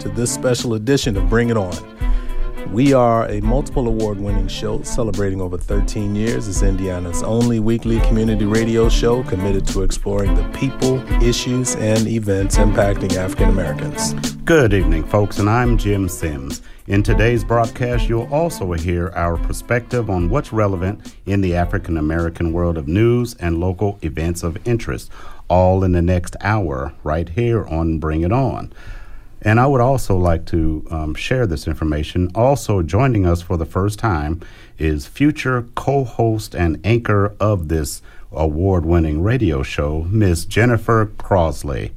to this special edition of Bring It On. We are a multiple award winning show celebrating over 13 years as Indiana's only weekly community radio show committed to exploring the people, issues, and events impacting African Americans. Good evening, folks, and I'm Jim Sims. In today's broadcast, you'll also hear our perspective on what's relevant in the African American world of news and local events of interest, all in the next hour, right here on Bring It On. And I would also like to um, share this information. Also, joining us for the first time is future co host and anchor of this award winning radio show, Miss Jennifer Crosley.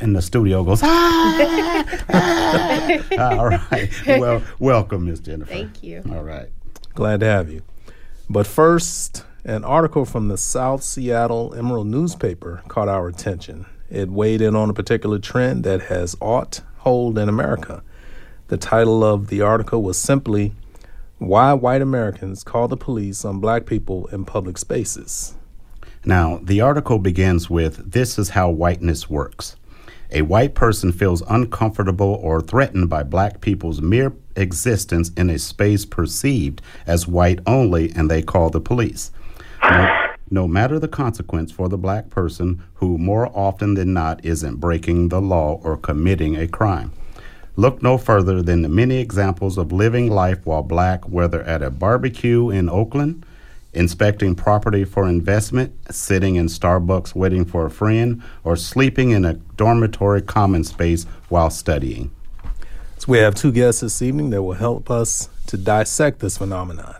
And the studio goes, ah! ah! All right. Well, welcome, Miss Jennifer. Thank you. All right. Glad to have you. But first, an article from the South Seattle Emerald newspaper caught our attention. It weighed in on a particular trend that has aught hold in America. The title of the article was simply Why White Americans Call the Police on Black People in Public Spaces. Now, the article begins with This is how whiteness works. A white person feels uncomfortable or threatened by black people's mere existence in a space perceived as white only, and they call the police. No matter the consequence for the black person, who more often than not isn't breaking the law or committing a crime. Look no further than the many examples of living life while black, whether at a barbecue in Oakland, inspecting property for investment, sitting in Starbucks waiting for a friend, or sleeping in a dormitory common space while studying. So we have two guests this evening that will help us to dissect this phenomenon.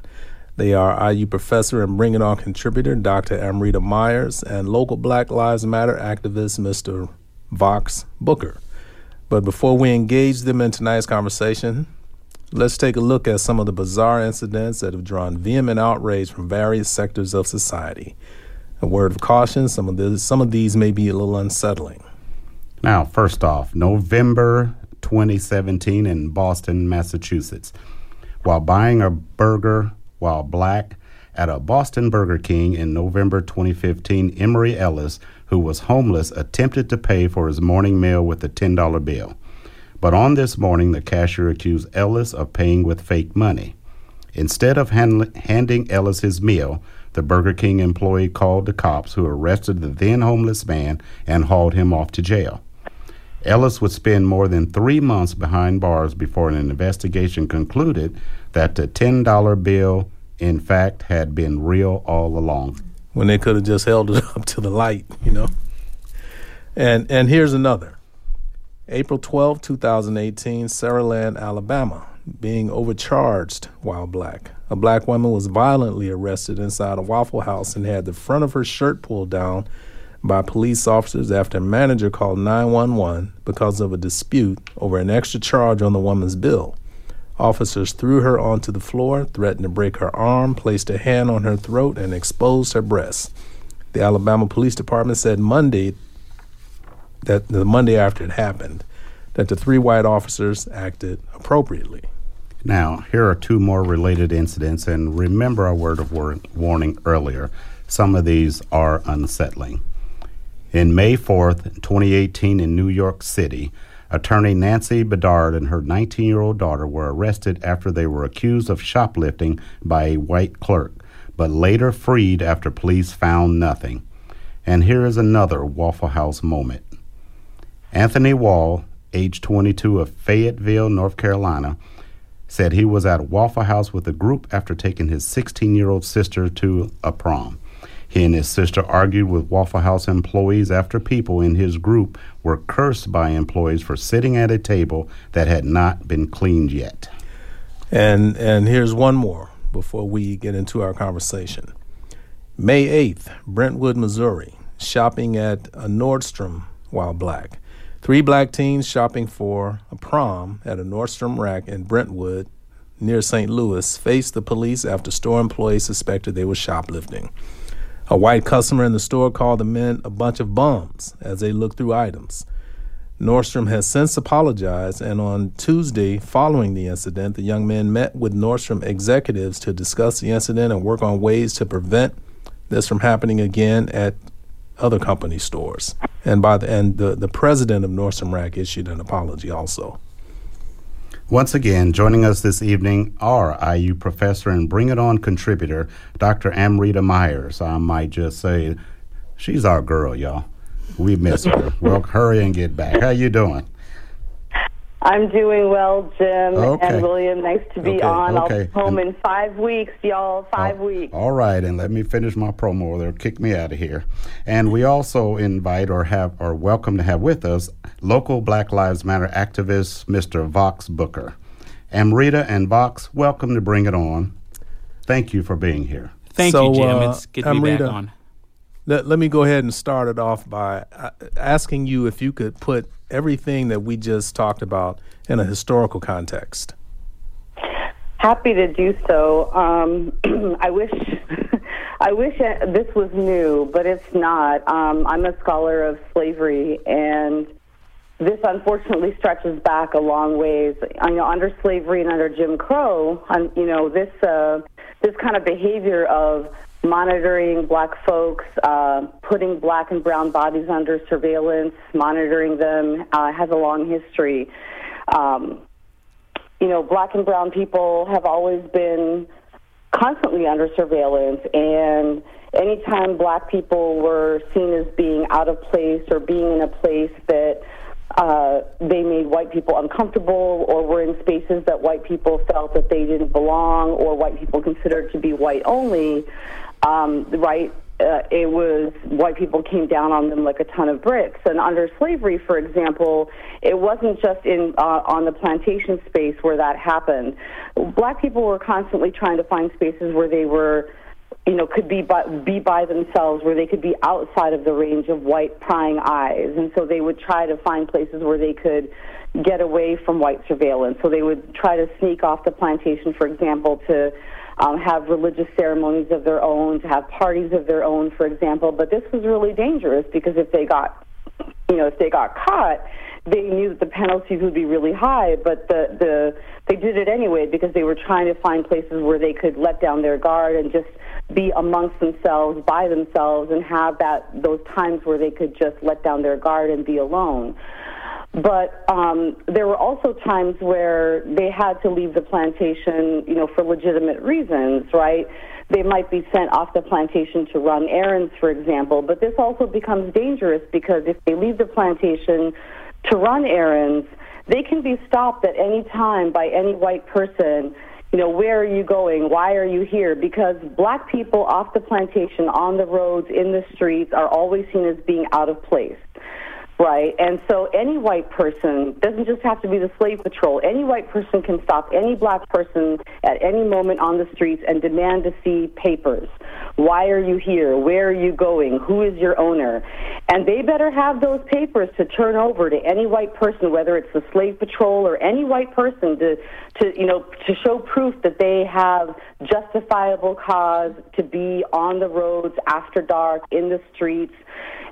They are IU professor and Bring It On contributor Dr. Amrita Myers and local Black Lives Matter activist Mr. Vox Booker. But before we engage them in tonight's conversation, let's take a look at some of the bizarre incidents that have drawn vehement outrage from various sectors of society. A word of caution, some of, this, some of these may be a little unsettling. Now, first off, November 2017 in Boston, Massachusetts. While buying a burger while black at a Boston Burger King in November 2015, Emory Ellis, who was homeless, attempted to pay for his morning meal with a $10 bill. But on this morning, the cashier accused Ellis of paying with fake money. Instead of hand- handing Ellis his meal, the Burger King employee called the cops, who arrested the then homeless man and hauled him off to jail. Ellis would spend more than three months behind bars before an investigation concluded that the $10 bill, in fact, had been real all along. When they could have just held it up to the light, you know. And and here's another. April 12, 2018, Saraland, Alabama, being overcharged while black. A black woman was violently arrested inside a Waffle House and had the front of her shirt pulled down by police officers after a manager called 911 because of a dispute over an extra charge on the woman's bill. Officers threw her onto the floor, threatened to break her arm, placed a hand on her throat, and exposed her breasts. The Alabama Police Department said Monday that the Monday after it happened that the three white officers acted appropriately. Now, here are two more related incidents, and remember our word of war- warning earlier. Some of these are unsettling. In May 4th, 2018, in New York City, attorney Nancy Bedard and her 19 year old daughter were arrested after they were accused of shoplifting by a white clerk, but later freed after police found nothing. And here is another Waffle House moment. Anthony Wall, age 22 of Fayetteville, North Carolina, said he was at Waffle House with a group after taking his 16 year old sister to a prom. He and his sister argued with Waffle House employees after people in his group were cursed by employees for sitting at a table that had not been cleaned yet. And and here's one more before we get into our conversation. May 8th, Brentwood, Missouri, shopping at a Nordstrom while black. Three black teens shopping for a prom at a Nordstrom rack in Brentwood near St. Louis faced the police after store employees suspected they were shoplifting. A white customer in the store called the men a bunch of bums as they looked through items. Nordstrom has since apologized, and on Tuesday, following the incident, the young men met with Nordstrom executives to discuss the incident and work on ways to prevent this from happening again at other company stores. And by the and the, the president of Nordstrom Rack issued an apology also. Once again, joining us this evening are IU professor and Bring It On contributor, Dr. Amrita Myers. I might just say, she's our girl, y'all. We miss her. well, hurry and get back. How you doing? I'm doing well, Jim okay. and William. Nice to be okay. on. Okay. I'll be home and in five weeks, y'all. Five weeks. All right, and let me finish my promo. They'll kick me out of here. And we also invite or have or welcome to have with us local Black Lives Matter activist, Mr. Vox Booker. Amrita and Vox, welcome to Bring It On. Thank you for being here. Thank so, you, Jim. Uh, it's good to Amrita, be back on. Let, let me go ahead and start it off by uh, asking you if you could put everything that we just talked about in a historical context. Happy to do so. Um, I wish I wish this was new, but it's not. Um, I'm a scholar of slavery, and this unfortunately stretches back a long ways. You know, under slavery and under Jim Crow, you know this uh, this kind of behavior of monitoring black folks, uh, putting black and brown bodies under surveillance, monitoring them, uh, has a long history. Um, you know, black and brown people have always been constantly under surveillance, and anytime black people were seen as being out of place or being in a place that uh, they made white people uncomfortable or were in spaces that white people felt that they didn't belong or white people considered to be white only, um, right? Uh, it was white people came down on them like a ton of bricks. And under slavery, for example, it wasn't just in uh, on the plantation space where that happened. Black people were constantly trying to find spaces where they were, you know, could be by, be by themselves, where they could be outside of the range of white prying eyes. And so they would try to find places where they could get away from white surveillance. So they would try to sneak off the plantation, for example, to um, have religious ceremonies of their own, to have parties of their own, for example. But this was really dangerous because if they got, you know, if they got caught, they knew that the penalties would be really high. But the the they did it anyway because they were trying to find places where they could let down their guard and just be amongst themselves, by themselves, and have that those times where they could just let down their guard and be alone. But um, there were also times where they had to leave the plantation, you know, for legitimate reasons, right? They might be sent off the plantation to run errands, for example. But this also becomes dangerous because if they leave the plantation to run errands, they can be stopped at any time by any white person. You know, where are you going? Why are you here? Because black people off the plantation, on the roads, in the streets, are always seen as being out of place. Right. And so any white person doesn't just have to be the slave patrol. Any white person can stop any black person at any moment on the streets and demand to see papers. Why are you here? Where are you going? Who is your owner? And they better have those papers to turn over to any white person, whether it's the slave patrol or any white person to, to you know, to show proof that they have justifiable cause to be on the roads after dark in the streets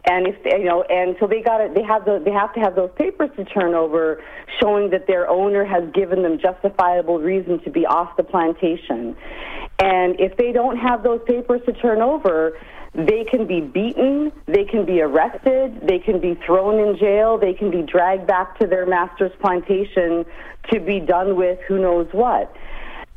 and if they, you know, and so they got to they have the they have to have those papers to turn over, showing that their owner has given them justifiable reason to be off the plantation. And if they don't have those papers to turn over, they can be beaten, they can be arrested, they can be thrown in jail, they can be dragged back to their master's plantation to be done with who knows what.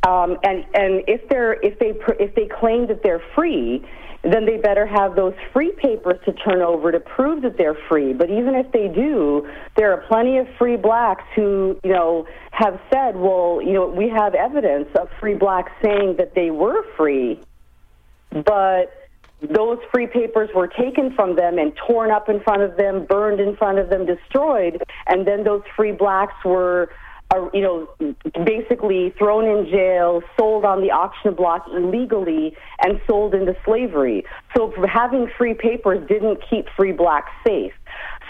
Um, and and if they're if they if they claim that they're free, then they better have those free papers to turn over to prove that they're free. But even if they do, there are plenty of free blacks who, you know, have said, well, you know, we have evidence of free blacks saying that they were free, but those free papers were taken from them and torn up in front of them, burned in front of them, destroyed, and then those free blacks were are, you know, basically thrown in jail, sold on the auction block illegally, and sold into slavery. So having free papers didn't keep free blacks safe.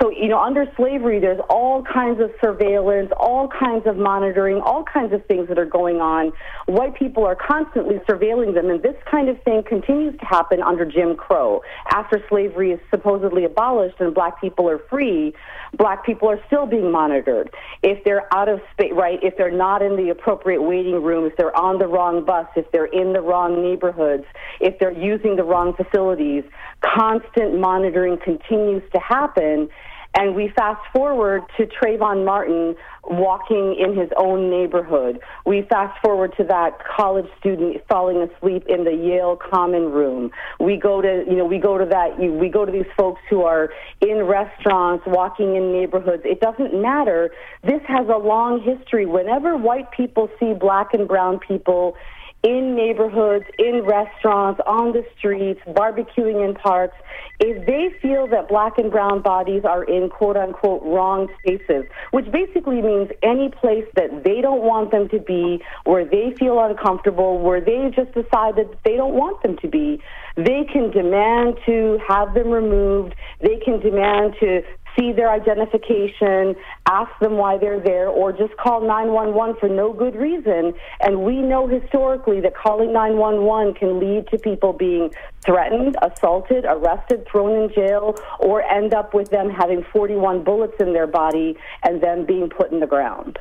So, you know, under slavery, there's all kinds of surveillance, all kinds of monitoring, all kinds of things that are going on. White people are constantly surveilling them, and this kind of thing continues to happen under Jim Crow. After slavery is supposedly abolished and black people are free, black people are still being monitored. If they're out of space, right, if they're not in the appropriate waiting room, if they're on the wrong bus, if they're in the wrong neighborhoods, if they're using the wrong facilities, constant monitoring continues to happen. And we fast forward to Trayvon Martin walking in his own neighborhood. We fast forward to that college student falling asleep in the Yale common room. We go to, you know, we go to that, we go to these folks who are in restaurants, walking in neighborhoods. It doesn't matter. This has a long history. Whenever white people see black and brown people in neighborhoods, in restaurants, on the streets, barbecuing in parks, if they feel that black and brown bodies are in quote unquote wrong spaces, which basically means any place that they don't want them to be, where they feel uncomfortable, where they just decide that they don't want them to be, they can demand to have them removed. They can demand to see their identification, ask them why they're there, or just call 911 for no good reason. And we know historically that calling 911 can lead to people being threatened, assaulted, arrested, thrown in jail, or end up with them having 41 bullets in their body and then being put in the ground.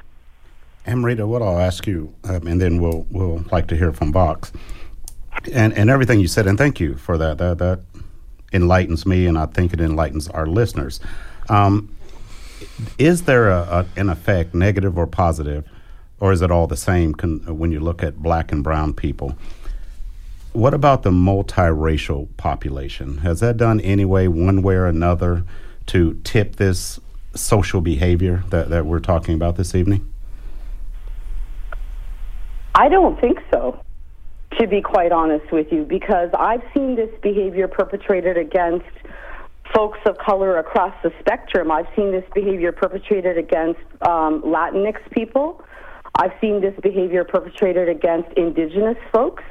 Amrita, what I'll ask you, um, and then we'll we'll like to hear from Vox, and and everything you said, and thank you for that. That that enlightens me, and I think it enlightens our listeners. Um, is there a, a, an effect, negative or positive, or is it all the same con- when you look at black and brown people? What about the multiracial population? Has that done any way, one way or another, to tip this social behavior that, that we're talking about this evening? I don't think so, to be quite honest with you, because I've seen this behavior perpetrated against folks of color across the spectrum. I've seen this behavior perpetrated against um, Latinx people. I've seen this behavior perpetrated against indigenous folks.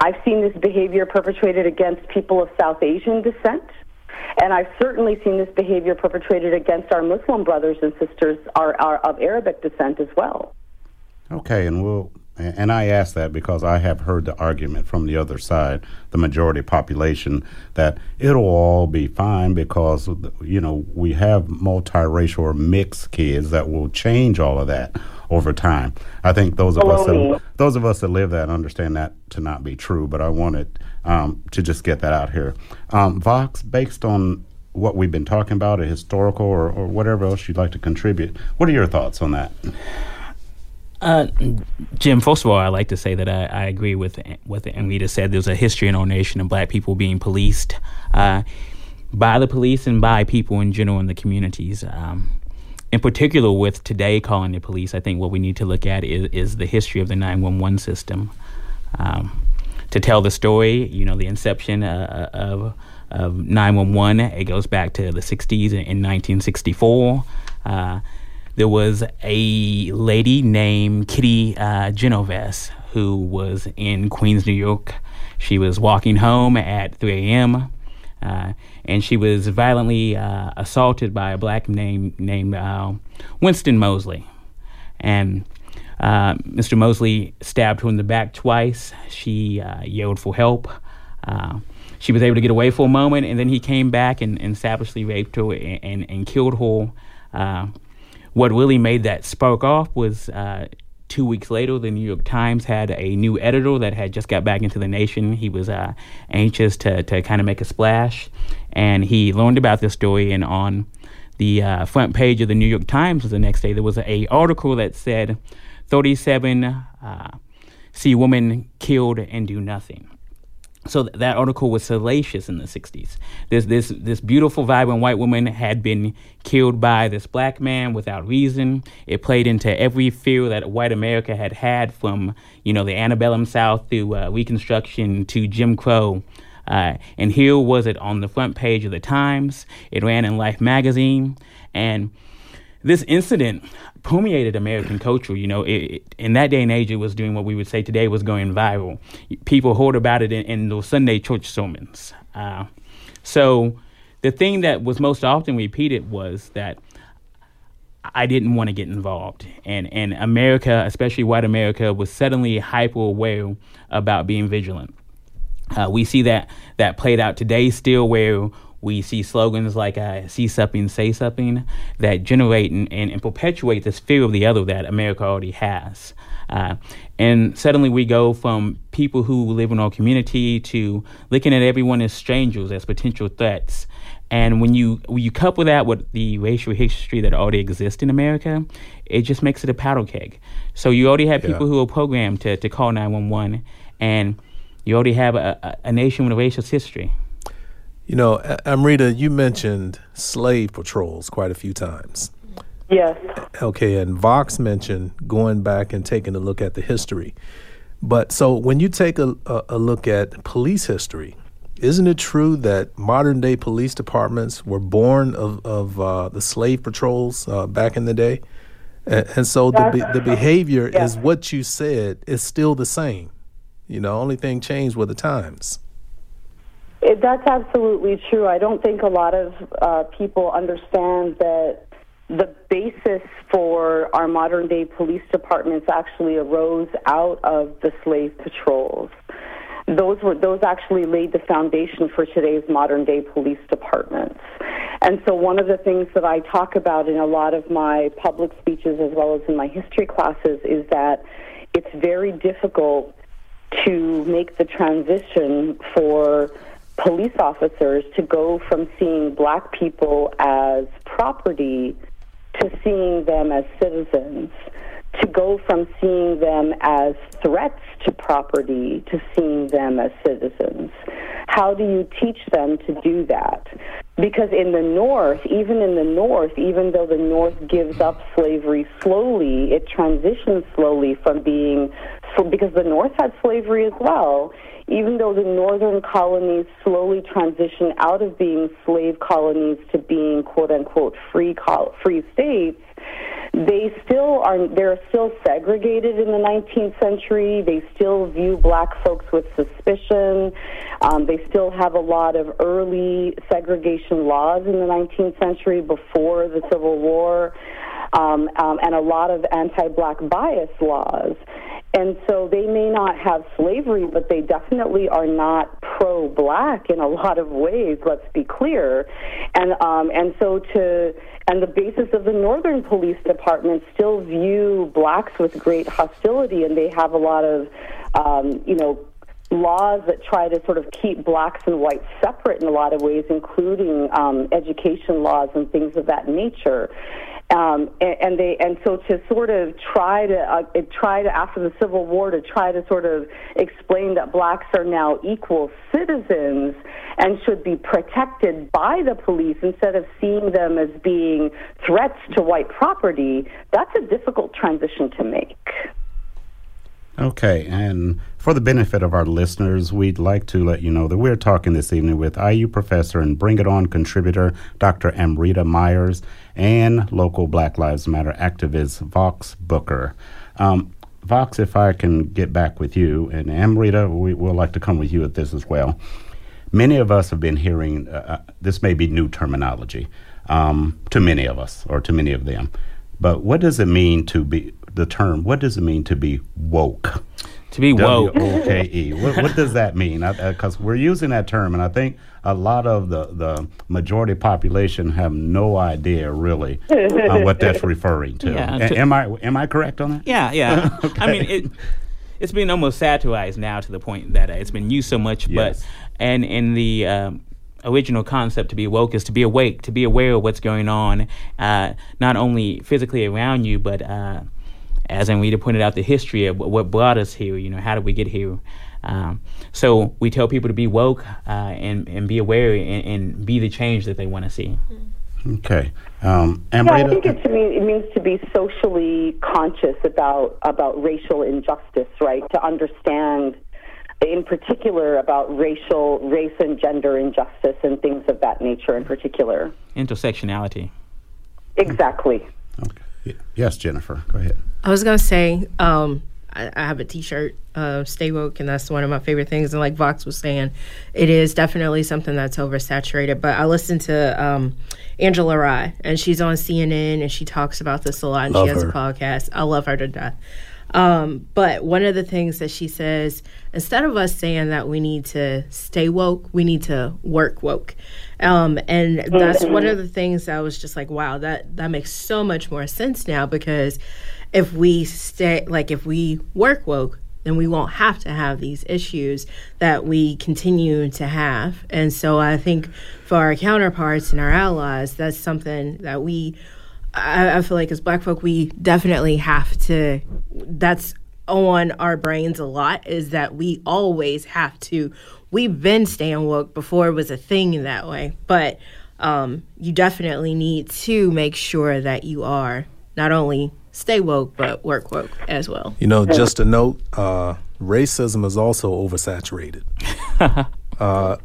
I've seen this behavior perpetrated against people of South Asian descent. And I've certainly seen this behavior perpetrated against our Muslim brothers and sisters are, are of Arabic descent as well. Okay, and we'll and I ask that because I have heard the argument from the other side, the majority population, that it'll all be fine because, you know, we have multiracial or mixed kids that will change all of that over time. I think those of us that, those of us that live that understand that to not be true, but I wanted um, to just get that out here. Um, Vox, based on what we've been talking about, a historical or, or whatever else you'd like to contribute, what are your thoughts on that? Uh, Jim, first of all, I like to say that I, I agree with what Anita said. There's a history in our nation of black people being policed uh, by the police and by people in general in the communities. Um, in particular, with today calling the police, I think what we need to look at is, is the history of the 911 system. Um, to tell the story, you know, the inception uh, of, of 911, it goes back to the 60s in, in 1964. There was a lady named Kitty uh, Genovese who was in Queens, New York. She was walking home at 3 a.m. Uh, and she was violently uh, assaulted by a black named named uh, Winston Mosley. and uh, Mr. Mosley stabbed her in the back twice. She uh, yelled for help. Uh, she was able to get away for a moment, and then he came back and, and savagely raped her and, and, and killed her what really made that spark off was uh, two weeks later, the New York Times had a new editor that had just got back into the nation. He was uh, anxious to, to kind of make a splash, and he learned about this story. And on the uh, front page of the New York Times the next day, there was a article that said, "37 uh, see women killed and do nothing." So th- that article was salacious in the 60s. This this this beautiful, vibrant white woman had been killed by this black man without reason. It played into every fear that white America had had from you know the antebellum South through uh, Reconstruction to Jim Crow. Uh, and here was it on the front page of the Times. It ran in Life magazine, and this incident permeated American culture. You know, it, it, in that day and age, it was doing what we would say today was going viral. People heard about it in, in those Sunday church sermons. Uh, so the thing that was most often repeated was that I didn't want to get involved. And, and America, especially white America, was suddenly hyper aware about being vigilant. Uh, we see that that played out today still where we see slogans like uh, see something, say something that generate and, and, and, perpetuate this fear of the other that America already has. Uh, and suddenly we go from people who live in our community to looking at everyone as strangers, as potential threats. And when you when you couple that with the racial history that already exists in America, it just makes it a paddle keg. So you already have people who are programmed to, to call 911, and you already have a, a, a nation with a racist history. You know, Amrita, you mentioned slave patrols quite a few times. Yes. Okay, and Vox mentioned going back and taking a look at the history. But so when you take a, a, a look at police history, isn't it true that modern day police departments were born of, of uh, the slave patrols uh, back in the day? And, and so the, be, the behavior yeah. is what you said is still the same. You know, only thing changed were the times. It, that's absolutely true. I don't think a lot of uh, people understand that the basis for our modern day police departments actually arose out of the slave patrols those were those actually laid the foundation for today's modern day police departments. And so one of the things that I talk about in a lot of my public speeches as well as in my history classes is that it's very difficult to make the transition for police officers to go from seeing black people as property to seeing them as citizens to go from seeing them as threats to property to seeing them as citizens. How do you teach them to do that? Because in the North, even in the North, even though the North gives up slavery slowly, it transitions slowly from being, because the North had slavery as well, even though the northern colonies slowly transition out of being slave colonies to being quote unquote free col- free states, they still are they're still segregated in the 19th century. They still view black folks with suspicion. Um, they still have a lot of early segregation laws in the 19th century before the civil war um, um, and a lot of anti-black bias laws and so they may not have slavery, but they definitely are not pro-black in a lot of ways. Let's be clear, and um, and so to and the basis of the northern police department still view blacks with great hostility, and they have a lot of um, you know laws that try to sort of keep blacks and whites separate in a lot of ways, including um, education laws and things of that nature. Um, and, and, they and so to sort of try to uh, try to after the Civil War to try to sort of explain that blacks are now equal citizens and should be protected by the police instead of seeing them as being threats to white property. That's a difficult transition to make. Okay, and for the benefit of our listeners, we'd like to let you know that we're talking this evening with IU professor and Bring It On contributor Dr. Amrita Myers and local Black Lives Matter activist Vox Booker. Um, Vox, if I can get back with you, and Amrita, we will like to come with you at this as well. Many of us have been hearing uh, uh, this may be new terminology um, to many of us or to many of them, but what does it mean to be the term? What does it mean to be woke? To be woke. W O K E. What, what does that mean? Because we're using that term, and I think a lot of the, the majority population have no idea really uh, what that's referring to. Yeah, to. am I am I correct on that? Yeah, yeah. okay. I mean, it, it's been almost satirized now to the point that uh, it's been used so much. Yes. But and in the um, original concept to be woke is to be awake, to be aware of what's going on, uh, not only physically around you, but uh, as Anita pointed out, the history of what brought us here. You know, how did we get here? Um, so we tell people to be woke uh, and and be aware and, and, be the change that they want to see. Okay. Um, yeah, I think it, mean, it means to be socially conscious about about racial injustice, right? To understand, in particular, about racial, race and gender injustice and things of that nature. In particular, intersectionality. Exactly. Okay. Yes, Jennifer. Go ahead. I was going to say, um, I, I have a T-shirt, uh, "Stay woke," and that's one of my favorite things. And like Vox was saying, it is definitely something that's oversaturated. But I listened to um, Angela Rye, and she's on CNN, and she talks about this a lot. And Love she has her. a podcast. I love her to death. Um, but one of the things that she says, instead of us saying that we need to stay woke, we need to work woke. Um, and that's one of the things that was just like, wow, that, that makes so much more sense now because if we stay, like, if we work woke, then we won't have to have these issues that we continue to have. And so I think for our counterparts and our allies, that's something that we I, I feel like as black folk we definitely have to that's on our brains a lot is that we always have to we've been staying woke before it was a thing in that way but um, you definitely need to make sure that you are not only stay woke but work woke as well You know, just a note: uh, racism is also oversaturated. uh,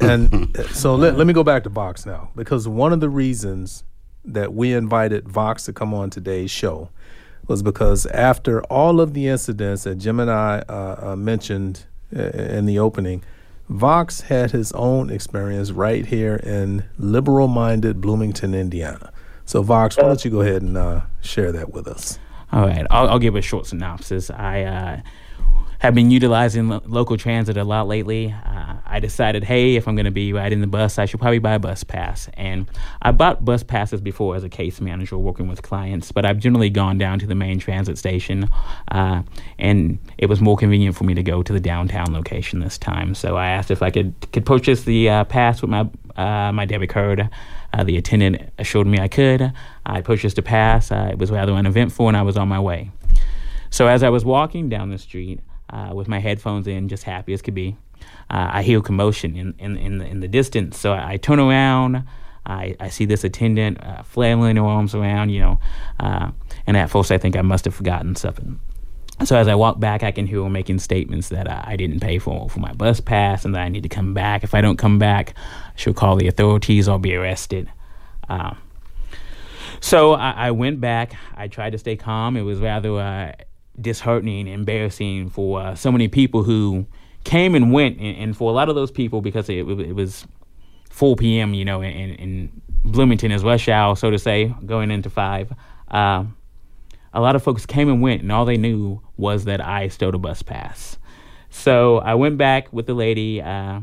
and so let, let me go back to Vox now, because one of the reasons that we invited Vox to come on today's show was because after all of the incidents that Jim and I uh, uh, mentioned uh, in the opening, Vox had his own experience right here in liberal-minded Bloomington, Indiana. So, Vox, why don't you go ahead and uh, share that with us? All right, I'll, I'll give a short synopsis. I uh, have been utilizing lo- local transit a lot lately. Uh, I decided, hey, if I'm going to be riding the bus, I should probably buy a bus pass. And I bought bus passes before as a case manager working with clients, but I've generally gone down to the main transit station, uh, and it was more convenient for me to go to the downtown location this time. So I asked if I could could purchase the uh, pass with my uh, my debit card. Uh, the attendant assured me I could. I purchased a pass. Uh, it was rather uneventful, and I was on my way. So as I was walking down the street uh, with my headphones in, just happy as could be, uh, I hear commotion in in in the, in the distance. So I, I turn around. I, I see this attendant uh, flailing her arms around, you know, uh, and at first I think I must have forgotten something. So as I walk back, I can hear her making statements that I, I didn't pay for for my bus pass and that I need to come back. If I don't come back, she'll call the authorities or be arrested. Um, so I, I went back. I tried to stay calm. It was rather uh, disheartening, embarrassing for uh, so many people who came and went, and, and for a lot of those people, because it, it was 4 p.m., you know, in, in Bloomington is rush hour, so to say, going into five. Um, a lot of folks came and went, and all they knew was that I stole a bus pass. So I went back with the lady. Uh,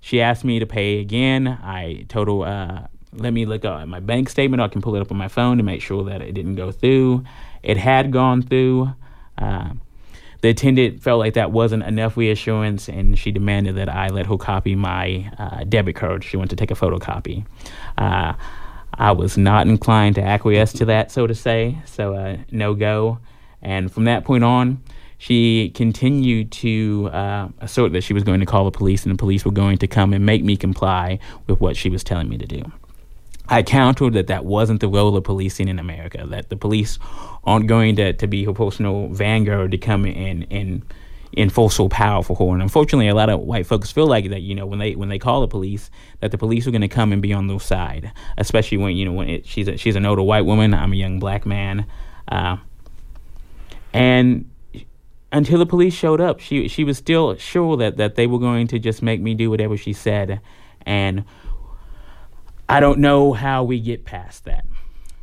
she asked me to pay again. I her, uh, let me look at my bank statement. I can pull it up on my phone to make sure that it didn't go through. It had gone through. Uh, the attendant felt like that wasn't enough reassurance, and she demanded that I let her copy my uh, debit card. She went to take a photocopy. Uh, I was not inclined to acquiesce to that, so to say, so uh, no go. And from that point on, she continued to uh, assert that she was going to call the police, and the police were going to come and make me comply with what she was telling me to do. I countered that that wasn't the role of policing in America, that the police aren't going to, to be her personal vanguard to come in and enforce full powerful. And unfortunately, a lot of white folks feel like that, you know, when they when they call the police, that the police are going to come and be on their side, especially when, you know, when it, she's, a, she's an older white woman, I'm a young black man. Uh, and until the police showed up, she she was still sure that, that they were going to just make me do whatever she said. And I don't know how we get past that.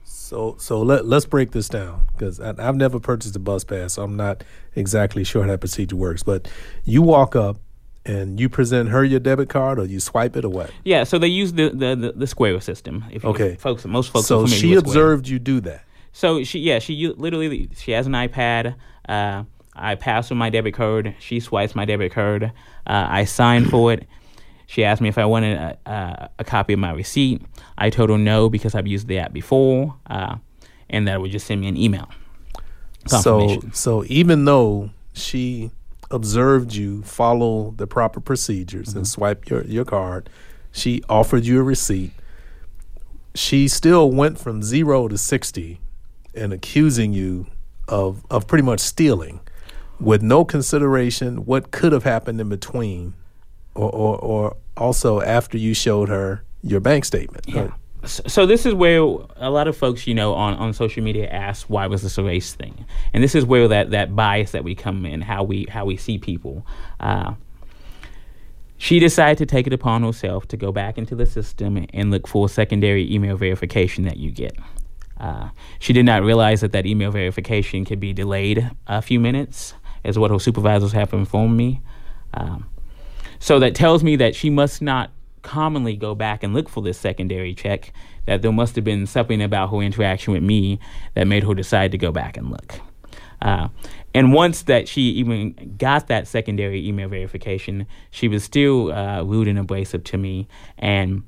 So so let let's break this down because I've never purchased a bus pass, so I'm not exactly sure how that procedure works. But you walk up and you present her your debit card, or you swipe it, or what? Yeah, so they use the the, the, the Square system. If you- Okay. folks, most folks. So she observed you do that. So she, yeah, she literally she has an iPad. Uh, I pass her my debit card. She swipes my debit card. Uh, I sign for it. She asked me if I wanted a, a, a copy of my receipt. I told her no because I've used the app before, uh, and that would just send me an email. So so even though she observed you follow the proper procedures and swipe your, your card, she offered you a receipt. She still went from zero to sixty and accusing you of of pretty much stealing with no consideration what could have happened in between or or, or also after you showed her your bank statement. Yeah. Uh, so this is where a lot of folks, you know, on, on social media ask, why was this a race thing? And this is where that, that bias that we come in, how we how we see people. Uh, she decided to take it upon herself to go back into the system and look for secondary email verification that you get. Uh, she did not realize that that email verification could be delayed a few minutes, is what her supervisors have informed me. Um, so that tells me that she must not commonly go back and look for this secondary check, that there must have been something about her interaction with me that made her decide to go back and look. Uh, and once that she even got that secondary email verification, she was still uh, rude and abrasive to me. And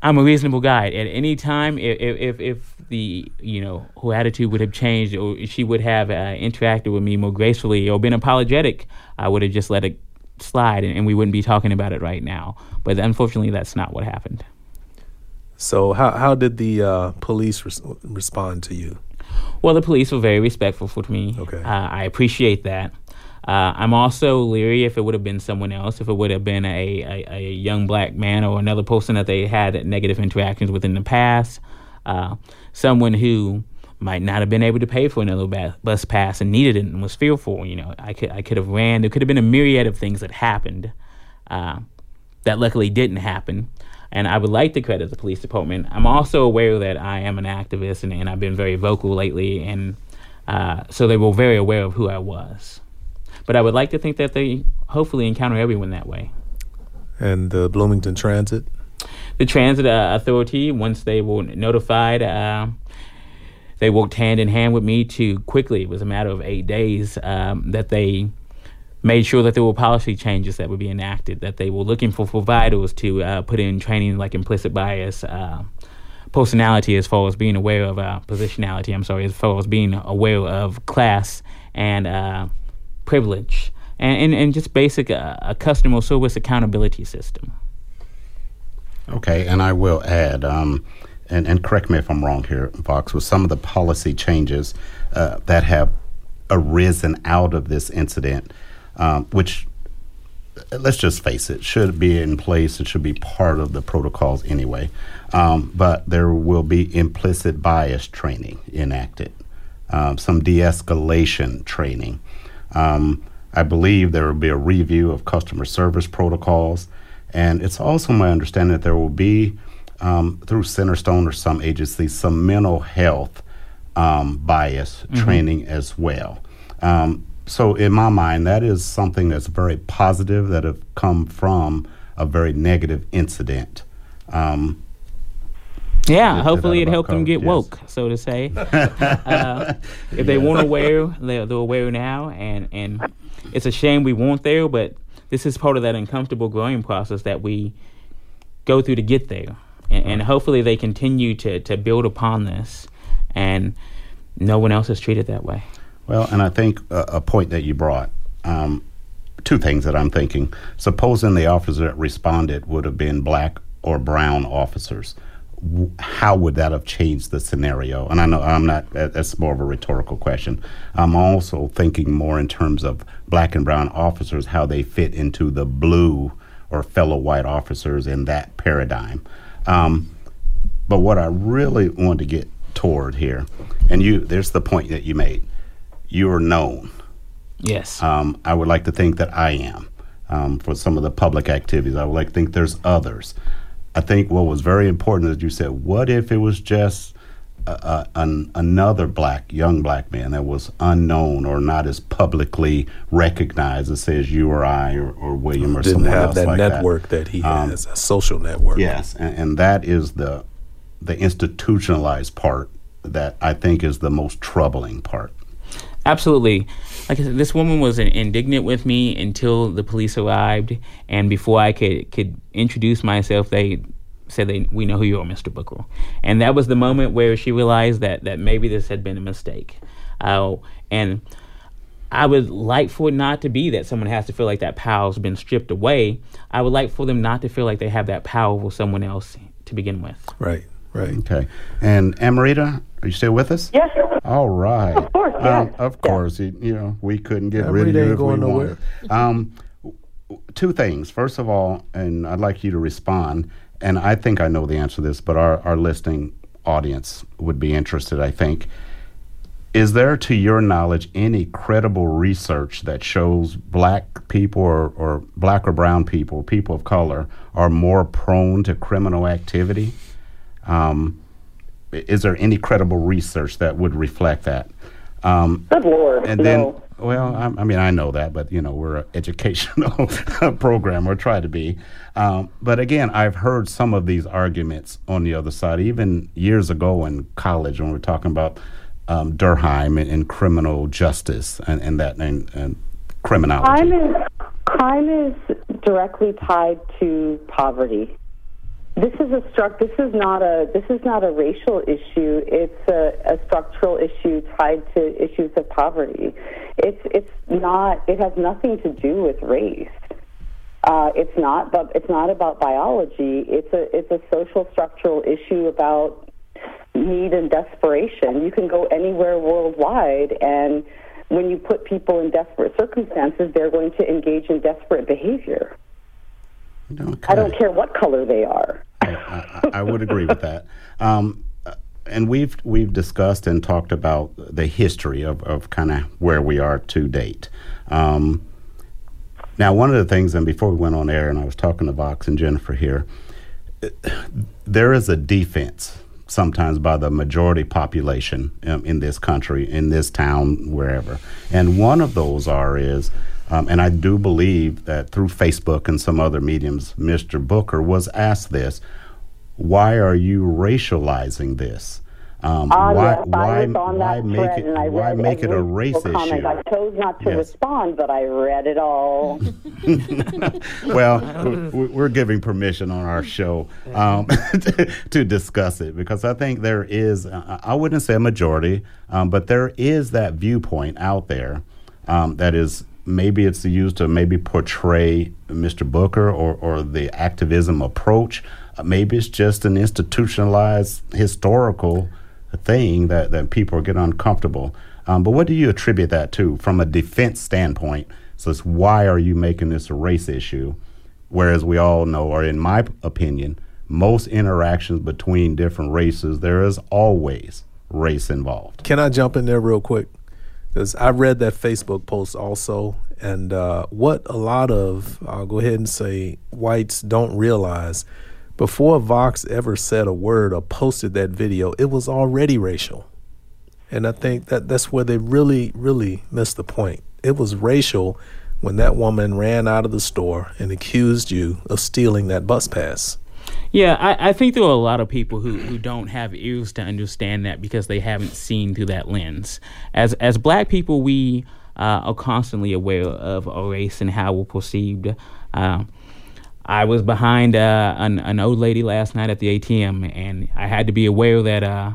I'm a reasonable guy. At any time, if, if, if the you know her attitude would have changed, or she would have uh, interacted with me more gracefully, or been apologetic, I would have just let it slide, and, and we wouldn't be talking about it right now. But unfortunately, that's not what happened. So how how did the uh, police res- respond to you? Well, the police were very respectful for me. Okay. Uh, I appreciate that. Uh, I'm also leery if it would have been someone else, if it would have been a, a, a, young black man or another person that they had negative interactions with in the past, uh, someone who might not have been able to pay for another bus pass and needed it and was fearful. You know, I could I could have ran. There could have been a myriad of things that happened uh, that luckily didn't happen. And I would like to credit the police department. I'm also aware that I am an activist and, and I've been very vocal lately, and uh, so they were very aware of who I was. But I would like to think that they hopefully encounter everyone that way. And the Bloomington Transit? The Transit uh, Authority, once they were notified, uh, they worked hand in hand with me to quickly, it was a matter of eight days, um, that they made sure that there were policy changes that would be enacted, that they were looking for providers to uh, put in training like implicit bias, uh, personality as far as being aware of uh, positionality, I'm sorry, as far as being aware of class and uh, privilege, and, and, and, just basic uh, a customer service accountability system. Okay, and I will add, um, and, and correct me if I'm wrong here, Vox, with some of the policy changes uh, that have arisen out of this incident um, which let's just face it, should be in place. It should be part of the protocols anyway. Um, but there will be implicit bias training enacted, um, some de escalation training. Um, I believe there will be a review of customer service protocols. And it's also my understanding that there will be, um, through Centerstone or some agencies, some mental health um, bias mm-hmm. training as well. Um, so in my mind, that is something that's very positive that have come from a very negative incident. Um, yeah, hopefully it helped them get yes. woke, so to say. uh, if they weren't aware, they're, they're aware now, and and it's a shame we weren't there, but this is part of that uncomfortable growing process that we go through to get there, and, and hopefully they continue to to build upon this, and no one else is treated that way. Well, and I think a, a point that you brought, um, two things that I'm thinking. Supposing the officer that responded would have been black or brown officers, how would that have changed the scenario? And I know I'm not, that's more of a rhetorical question. I'm also thinking more in terms of black and brown officers, how they fit into the blue or fellow white officers in that paradigm. Um, but what I really want to get toward here, and you, there's the point that you made you are known. Yes. Um, I would like to think that I am um, for some of the public activities. I would like to think there's others. I think what was very important is you said, what if it was just an, another black, young black man that was unknown or not as publicly recognized as, say, as you or I or, or William or Didn't someone have else that like network that, that he um, has, a social network. Yes, and, and that is the the institutionalized part that I think is the most troubling part absolutely. Like I said, this woman was indignant with me until the police arrived, and before I could could introduce myself, they said they we know who you are, Mr. Booker, and that was the moment where she realized that that maybe this had been a mistake, uh, and. I would like for it not to be that someone has to feel like that power's been stripped away. I would like for them not to feel like they have that power over someone else to begin with. Right, right. Okay. And Amarita, are you still with us? Yes, all right. Of course, yes. Um, of course, you, you, know we couldn't get Every rid of you if we nowhere. wanted. Um, two things. First of all, and I'd like you to respond. And I think I know the answer to this, but our, our listening audience would be interested, I think. Is there, to your knowledge, any credible research that shows black people or, or black or brown people, people of color, are more prone to criminal activity? Um, is there any credible research that would reflect that? Um, Good Lord. And then, well, I, I, mean, I know that, but you know, we're an educational program, or try to be. Um, but again, I've heard some of these arguments on the other side, even years ago in college when we are talking about um, Durkheim and, and, criminal justice and, and that and, and criminality. Crime is, crime is directly tied to poverty. This is a struct. This is not a. This is not a racial issue. It's a, a structural issue tied to issues of poverty. It's it's not. It has nothing to do with race. Uh, it's not. But it's not about biology. It's a. It's a social structural issue about need and desperation. You can go anywhere worldwide, and when you put people in desperate circumstances, they're going to engage in desperate behavior. Okay. I don't care what color they are. I, I, would agree with that. Um, and we've we've discussed and talked about the history of, of kind of where we are to date. Um, now, one of the things, and before we went on air, and I was talking to Vox and Jennifer here, there is a defense sometimes by the majority population um, in this country, in this town, wherever. And one of those are is um, and I do believe that through Facebook and some other mediums, Mr. Booker was asked this why are you racializing this? Um, uh, why, yes, why, why make it, why make it a race comment. issue? I chose not to yes. respond, but I read it all. well, we're giving permission on our show um, to discuss it because I think there is, I wouldn't say a majority, um, but there is that viewpoint out there um, that is maybe it's used to maybe portray Mr. Booker or, or the activism approach. Uh, maybe it's just an institutionalized historical thing that, that people get uncomfortable. Um, but what do you attribute that to from a defense standpoint? So it's why are you making this a race issue? Whereas we all know, or in my opinion, most interactions between different races, there is always race involved. Can I jump in there real quick? Because I read that Facebook post also, and uh, what a lot of I'll go ahead and say whites don't realize before Vox ever said a word or posted that video, it was already racial, and I think that that's where they really really missed the point. It was racial when that woman ran out of the store and accused you of stealing that bus pass. Yeah, I, I, think there are a lot of people who, who don't have ears to understand that because they haven't seen through that lens. As as black people, we uh, are constantly aware of our race and how we're perceived. Uh, I was behind uh, an, an old lady last night at the ATM, and I had to be aware that, uh,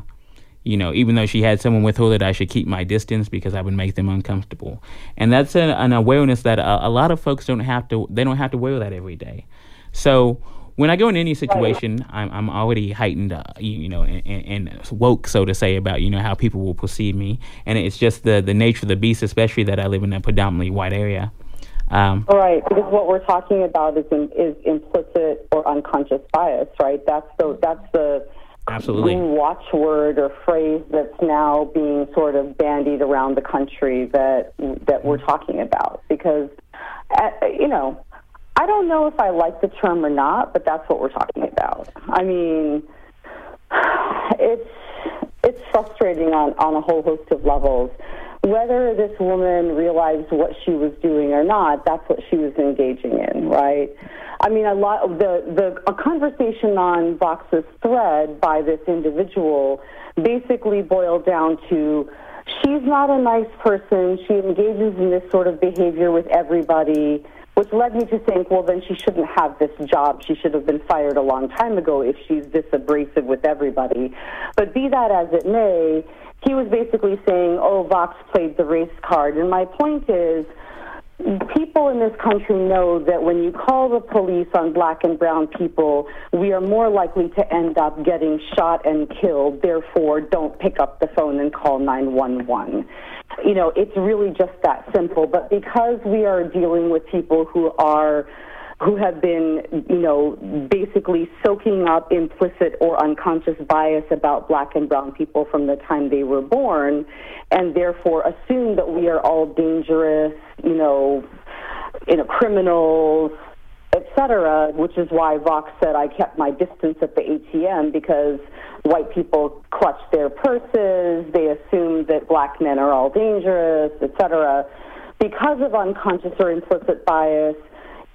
you know, even though she had someone with her, that I should keep my distance because I would make them uncomfortable. And that's a, an awareness that a, a lot of folks don't have to. They don't have to wear that every day. So when I go in any situation, I'm, I'm already heightened, uh, you, you, know, and, and, woke, so to say, about you know how people will perceive me, and it's just the the nature of the beast, especially that I live in a predominantly white area. Um, All right, because what we're talking about is in, is implicit or unconscious bias, right? That's the that's the absolutely watchword or phrase that's now being sort of bandied around the country that that we're talking about because, uh, you know I don't know if I like the term or not, but that's what we're talking about. I mean, it's it's frustrating on on a whole host of levels. Whether this woman realized what she was doing or not, that's what she was engaging in, right? I mean, a lot of the the a conversation on Vox's thread by this individual basically boiled down to she's not a nice person. She engages in this sort of behavior with everybody which led me to think, well, then she shouldn't have this job. She should have been fired a long time ago if she's this abrasive with everybody. But be that as it may, he was basically saying, oh, Vox played the race card. And my point is, people in this country know that when you call the police on black and brown people, we are more likely to end up getting shot and killed. Therefore, don't pick up the phone and call 911 you know, it's really just that simple. But because we are dealing with people who are who have been, you know, basically soaking up implicit or unconscious bias about black and brown people from the time they were born, and therefore assume that we are all dangerous, you know, you know, criminals, etc., which is why Vox said I kept my distance at the ATM because white people clutch their purses, they assume that black men are all dangerous, etc. Because of unconscious or implicit bias,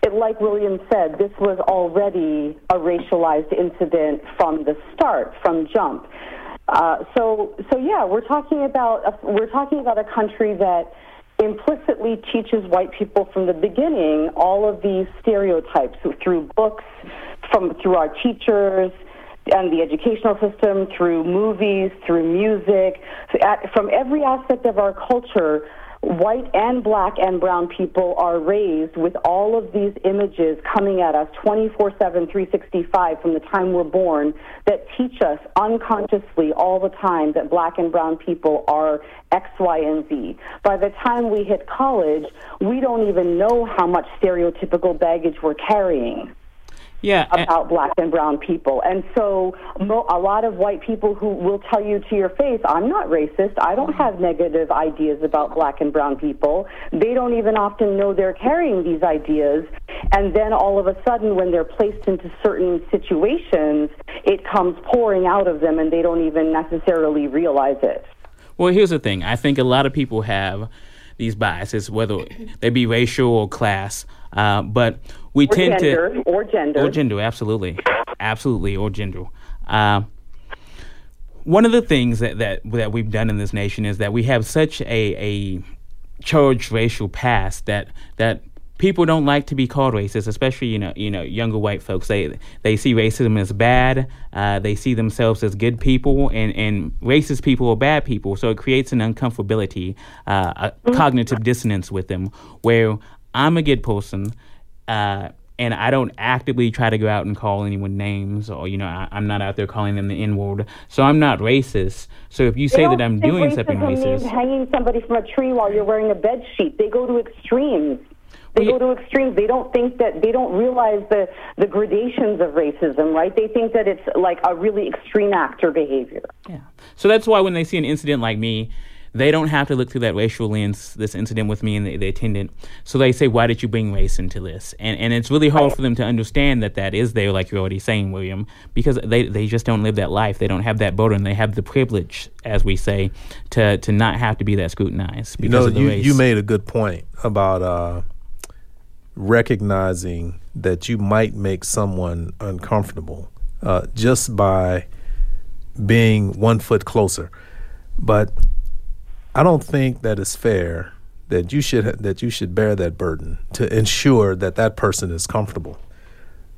it, like William said, this was already a racialized incident from the start, from jump. Uh, so, so yeah, we're talking about a, we're talking about a country that implicitly teaches white people from the beginning all of these stereotypes through books, from through our teachers and the educational system, through movies, through music, from every aspect of our culture white and black and brown people are raised with all of these images coming at us 24 7, 365 from the time we're born that teach us unconsciously all the time that black and brown people are X, Y, and Z. By the time we hit college, we don't even know how much stereotypical baggage we're carrying yeah, about black and brown people. And so mo- a lot of white people who will tell you to your face, I'm not racist. I don't have negative ideas about black and brown people. They don't even often know they're carrying these ideas. And then all of a sudden, when they're placed into certain situations, it comes pouring out of them and they don't even necessarily realize it. Well, here's the thing I think a lot of people have these biases, whether they be racial or class. Uh, but we or tend gender, to or gender or gender, absolutely, absolutely, or gender. Uh, one of the things that, that that we've done in this nation is that we have such a a charged racial past that that people don't like to be called racist, especially you know you know younger white folks. They they see racism as bad. Uh, they see themselves as good people, and and racist people are bad people. So it creates an uncomfortability, uh, a mm-hmm. cognitive dissonance with them, where I'm a good person. Uh, and I don't actively try to go out and call anyone names, or you know, I, am not out there calling them the N word. So I'm not racist. So if you say that I'm doing something racist, hanging somebody from a tree while you're wearing a bed sheet, they go to extremes. They go to extremes. They don't think that they don't realize the the gradations of racism, right? They think that it's like a really extreme act or behavior. Yeah. So that's why when they see an incident like me, they don't have to look through that racial lens, this incident with me and the, the attendant. So they say, why did you bring race into this? And and it's really hard for them to understand that that is there, like you're already saying, William, because they, they just don't live that life. They don't have that burden. They have the privilege, as we say, to, to not have to be that scrutinized because you know, of the you, race. You made a good point about uh, recognizing that you might make someone uncomfortable uh, just by being one foot closer. But I don't think that it's fair that you should that you should bear that burden to ensure that that person is comfortable.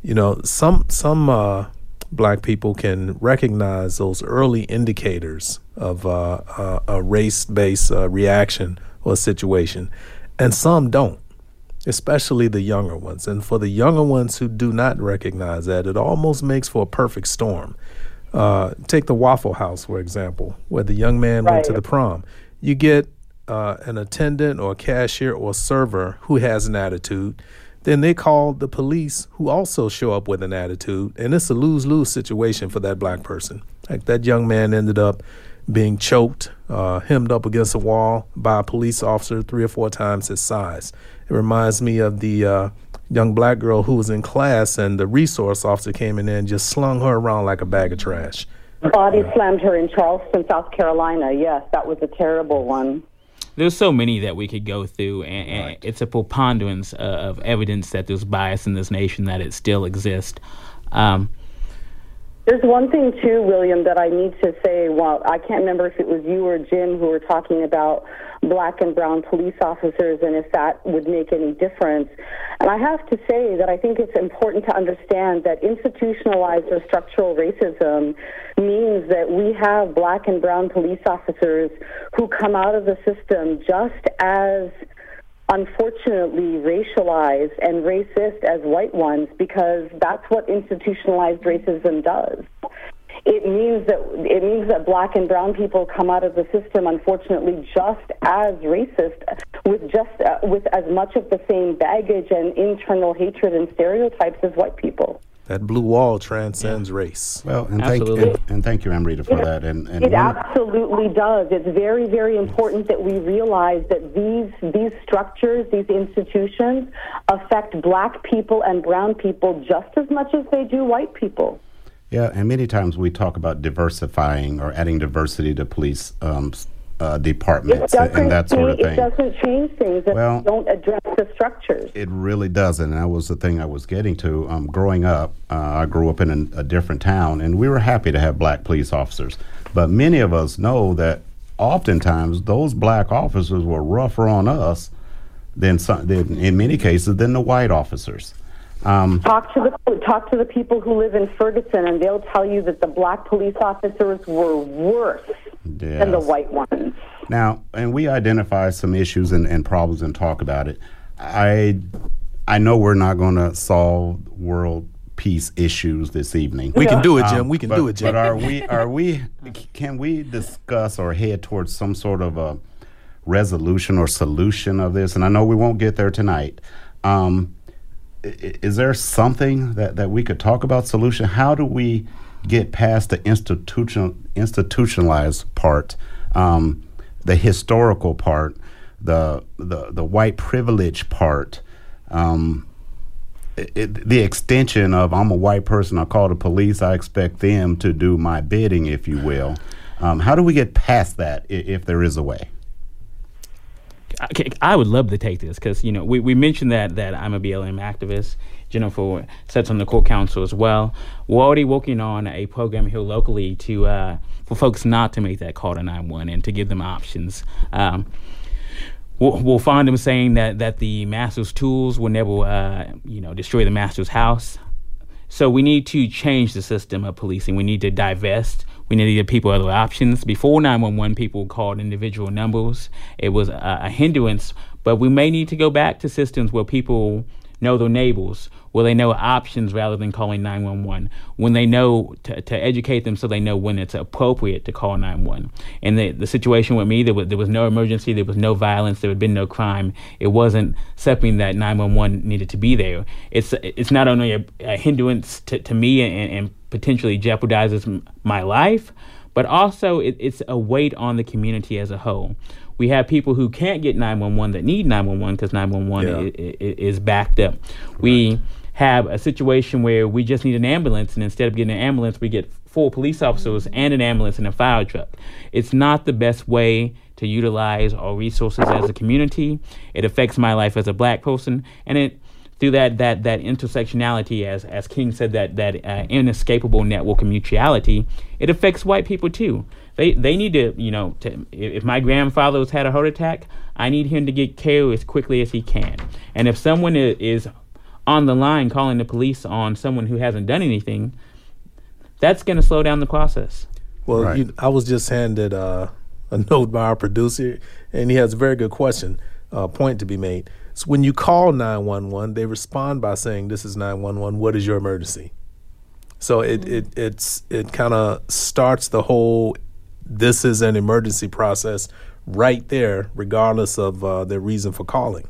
You know, some some uh, black people can recognize those early indicators of uh, uh, a race-based uh, reaction or situation, and some don't especially the younger ones. And for the younger ones who do not recognize that, it almost makes for a perfect storm. Uh, take the Waffle House, for example, where the young man right. went to the prom. You get uh, an attendant or a cashier or server who has an attitude. Then they call the police, who also show up with an attitude, and it's a lose lose situation for that black person. Like that young man ended up being choked, uh, hemmed up against a wall by a police officer three or four times his size. It reminds me of the uh, young black girl who was in class and the resource officer came in and just slung her around like a bag of trash. Body slammed her in Charleston, South Carolina. Yes, that was a terrible one. There's so many that we could go through, and, and right. it's a preponderance uh, of evidence that there's bias in this nation that it still exists. Um, there's one thing too, William, that I need to say. Well, I can't remember if it was you or Jim who were talking about black and brown police officers and if that would make any difference. And I have to say that I think it's important to understand that institutionalized or structural racism means that we have black and brown police officers who come out of the system just as unfortunately racialized and racist as white ones because that's what institutionalized racism does. it means that it means that black and brown people come out of the system, unfortunately, just as racist, with just uh, with as much of the same baggage and internal hatred and stereotypes as white people. That blue wall transcends race. Well, and thank, Absolutely. and, and thank you, Amrita, for that. And, and It one- absolutely does. It's very, very important that we realize that these these structures, these institutions, affect black people and brown people just as much as they do white people. Yeah, and many times we talk about diversifying or adding diversity to police um, s- uh, departments and that sort of thing. it doesn't change things if Well- don't address the structures. It really doesn't, and that was the thing I was getting to. Um, growing up, uh, I grew up in a, a different town, and we were happy to have black police officers. But many of us know that oftentimes those black officers were rougher on us than, some, than in many cases, than the white officers. Um, Talk to the talk to the people who live in Ferguson, and they'll tell you that the black police officers were worse than the white ones. Now, and we identify some issues and, and problems and talk about it. I I know we're not going to solve world peace issues this evening. We can do it, Jim. Um, we can but, do it, Jim. But are we are we can we discuss or head towards some sort of a resolution or solution of this? And I know we won't get there tonight. Um, i- i- is there something that, that we could talk about solution? How do we get past the institutional institutionalized part, um, the historical part, the the the white privilege part? Um, it, the extension of I'm a white person, I call the police, I expect them to do my bidding, if you will. Um, how do we get past that, i- if there is a way? I, would love to take this because you know we, we mentioned that that I'm a BLM activist. Jennifer sits on the court council as well. We're already working on a program here locally to uh, for folks not to make that call to 911 and to give them options. Um, we'll, we'll find them saying that that the master's tools will never uh, you know destroy the master's house. So we need to change the system of policing. We need to divest. We need to give people other options. Before 911, people called individual numbers. It was a, a hindrance, but we may need to go back to systems where people know their neighbors, where they know options rather than calling 911, when they know to, to educate them so they know when it's appropriate to call 911. And the, the situation with me, there was, there was no emergency, there was no violence, there had been no crime. It wasn't something that 911 needed to be there. It's, it's not only a, a hindrance to, to me and, and potentially jeopardizes my life, but also it, it's a weight on the community as a whole. We have people who can't get 911 that need 911 because 911 Yeah. i- i- is backed up. We have a situation where we just need an ambulance, and instead of getting an ambulance, we get four police officers and an ambulance and a fire truck. It's not the best way to utilize our resources as a community. It affects my life as a black person, and it through that that that intersectionality, as as King said, that that uh, inescapable network of mutuality, it affects white people too. They they need to you know to, if my grandfather has had a heart attack, I need him to get care as quickly as he can. And if someone is on the line calling the police on someone who hasn't done anything, that's going to slow down the process. Well, Right. you, I was just handed uh, a note by our producer, and he has a very good question, uh, point to be made. So when you call 911, they respond by saying, "This is 911. What is your emergency?" So it it it's it kind of starts the whole "this is an emergency" process right there, regardless of uh, their reason for calling.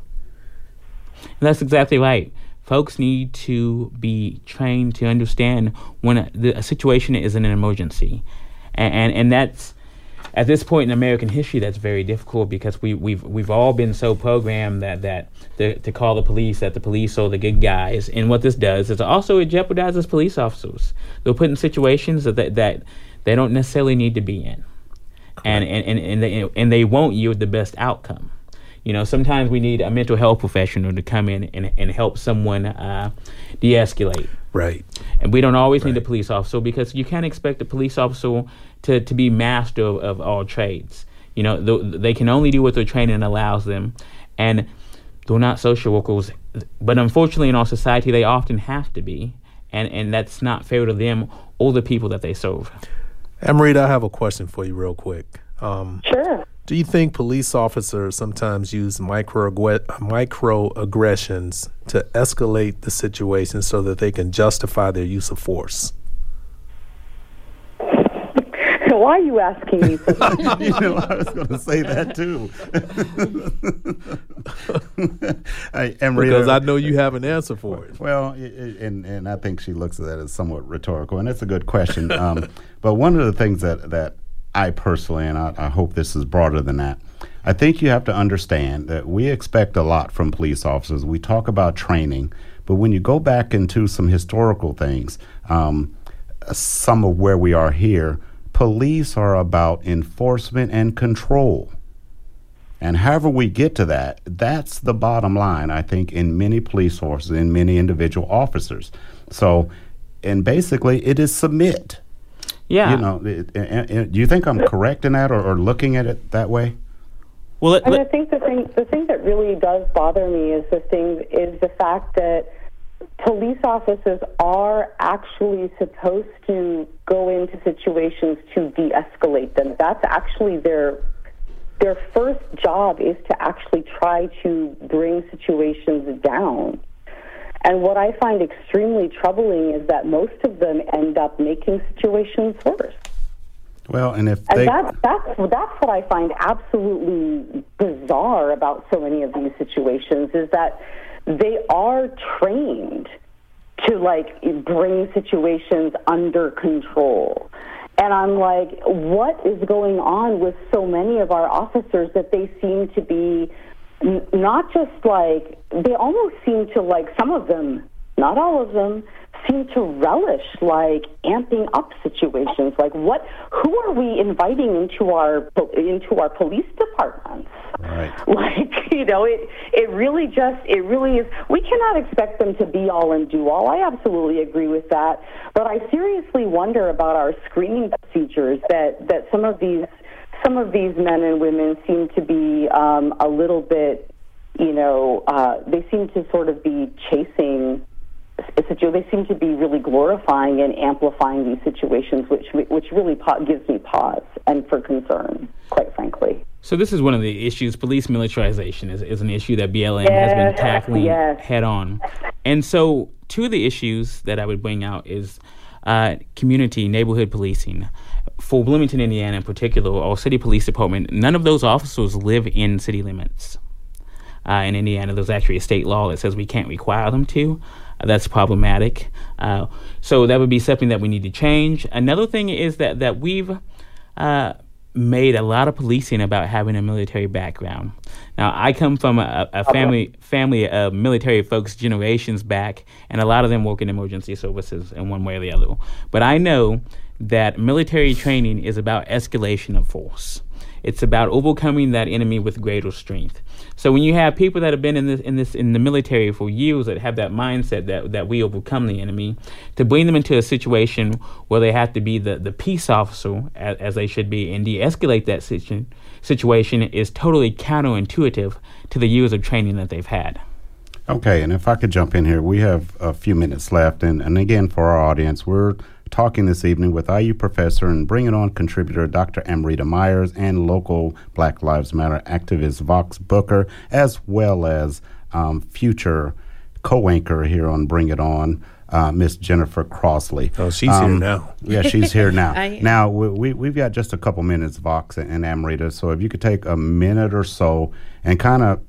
And that's exactly right. Folks need to be trained to understand when a, the, a situation is an emergency, and, and and that's at this point in American history that's very difficult because we we've we've all been so programmed that that the, to call the police that the police are the good guys, and what this does is also it jeopardizes police officers. They're put in situations that that, that they don't necessarily need to be in, and and and and they, and they won't yield the best outcome. You know, sometimes we need a mental health professional to come in and, and help someone uh, de escalate. Right. And we don't always need a police officer because you can't expect a police officer to, to be master of, of all trades. You know, th- they can only do what their training allows them. And they're not social workers. But unfortunately, in our society, they often have to be. And, and that's not fair to them or the people that they serve. Amrita, I have a question for you, real quick. Um, Sure. Do you think police officers sometimes use micro microaggressions to escalate the situation so that they can justify their use of force? Why are you asking me? you know, I was going to say that too. I, because I know you have an answer for it. Well, and and I think she looks at that as somewhat rhetorical, and it's a good question. Um, but one of the things that that I personally, and I, I hope this is broader than that, I think you have to understand that we expect a lot from police officers. We talk about training, but when you go back into some historical things, um, some of where we are here, police are about enforcement and control. And however we get to that, that's the bottom line, I think, in many police forces, in many individual officers. So, and basically, it is submit. Yeah. You know, it, it, it, do you think I'm correct in that or, or looking at it that way? Well, it, and I think the thing the thing that really does bother me is the thing is the fact that police officers are actually supposed to go into situations to de-escalate them. That's actually their their first job is to actually try to bring situations down. And what I find extremely troubling is that most of them end up making situations worse. Well, and if and they, that's that's that's what I find absolutely bizarre about so many of these situations is that they are trained to like bring situations under control. And I'm like, what is going on with so many of our officers that they seem to be not just like, they almost seem to like, some of them, not all of them, seem to relish like amping up situations. Like what? Who are we inviting into our into our police departments? Right. Like you know, it it really just it really is. We cannot expect them to be all and do all. I absolutely agree with that. But I seriously wonder about our screening procedures. That that some of these some of these men and women seem to be um, a little bit. You know, uh, they seem to sort of be chasing they seem to be really glorifying and amplifying these situations, which which really gives me pause and for concern, quite frankly. So this is one of the issues. Police militarization is, is an issue that BLM yes, has been tackling yes. head on, and so two of the issues that I would bring out is uh, community neighborhood policing. For Bloomington, Indiana, in particular, or city police department, none of those officers live in city limits. Uh, in Indiana, there's actually a state law that says we can't require them to that's problematic. Uh, so that would be something that we need to change. Another thing is that that we've uh, made a lot of policing about having a military background. Now, I come from a, a family family of military folks generations back, and a lot of them work in emergency services in one way or the other. But I know that military training is about escalation of force. It's about overcoming that enemy with greater strength. So when you have people that have been in this in this in the military for years that have that mindset that that we overcome the enemy, to bring them into a situation where they have to be the, the peace officer as, as they should be and de-escalate that situ- situation is totally counterintuitive to the years of training that they've had. Okay, and if I could jump in here, we have a few minutes left, and, and again for our audience, we're talking this evening with IU professor and Bring It On contributor Dr. Amrita Myers and local Black Lives Matter activist Vox Booker, as well as um, future co anchor here on Bring It On. Uh, Miss Jennifer Crossley. Oh, she's um, here now. yeah, she's here now. now we, we have got just a couple minutes, Vox and, and Amrita. So if you could take a minute or so and kind of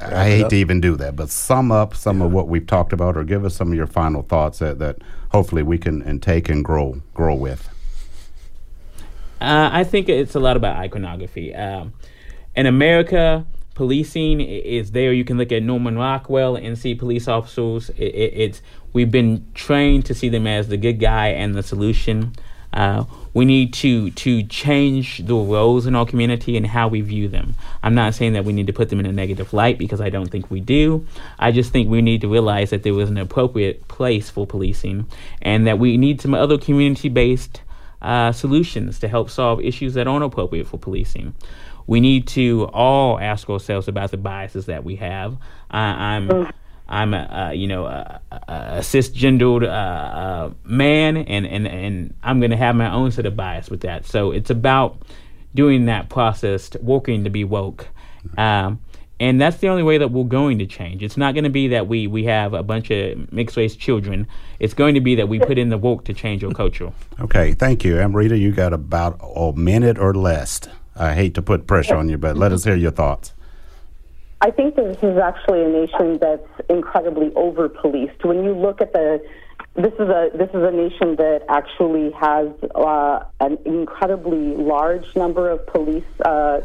I hate to even do that, but sum up some yeah. of what we've talked about, or give us some of your final thoughts that, that hopefully we can and take and grow grow with. Uh, I think it's a lot about iconography. Um, in America, policing is there. You can look at Norman Rockwell and see police officers. It, it, it's we've been trained to see them as the good guy and the solution. Uh, we need to to change the roles in our community and how we view them. I'm not saying that we need to put them in a negative light because I don't think we do. I just think we need to realize that there was an appropriate place for policing and that we need some other community based uh, solutions to help solve issues that aren't appropriate for policing. We need to all ask ourselves about the biases that we have. I'm mm. I'm a, you know a, a cisgendered uh, uh, man, and, and and I'm going to have my own set of bias with that. So it's about doing that process, to working to be woke. Um, And that's the only way that we're going to change. It's not going to be that we, we have a bunch of mixed race children. It's going to be that we put in the work to change our culture. Okay, thank you. Amrita, you got about a minute or less. I hate to put pressure on you, but let us hear your thoughts. I think this is actually a nation that's incredibly over policed. When you look at the this is a this is a nation that actually has uh, an incredibly large number of police uh,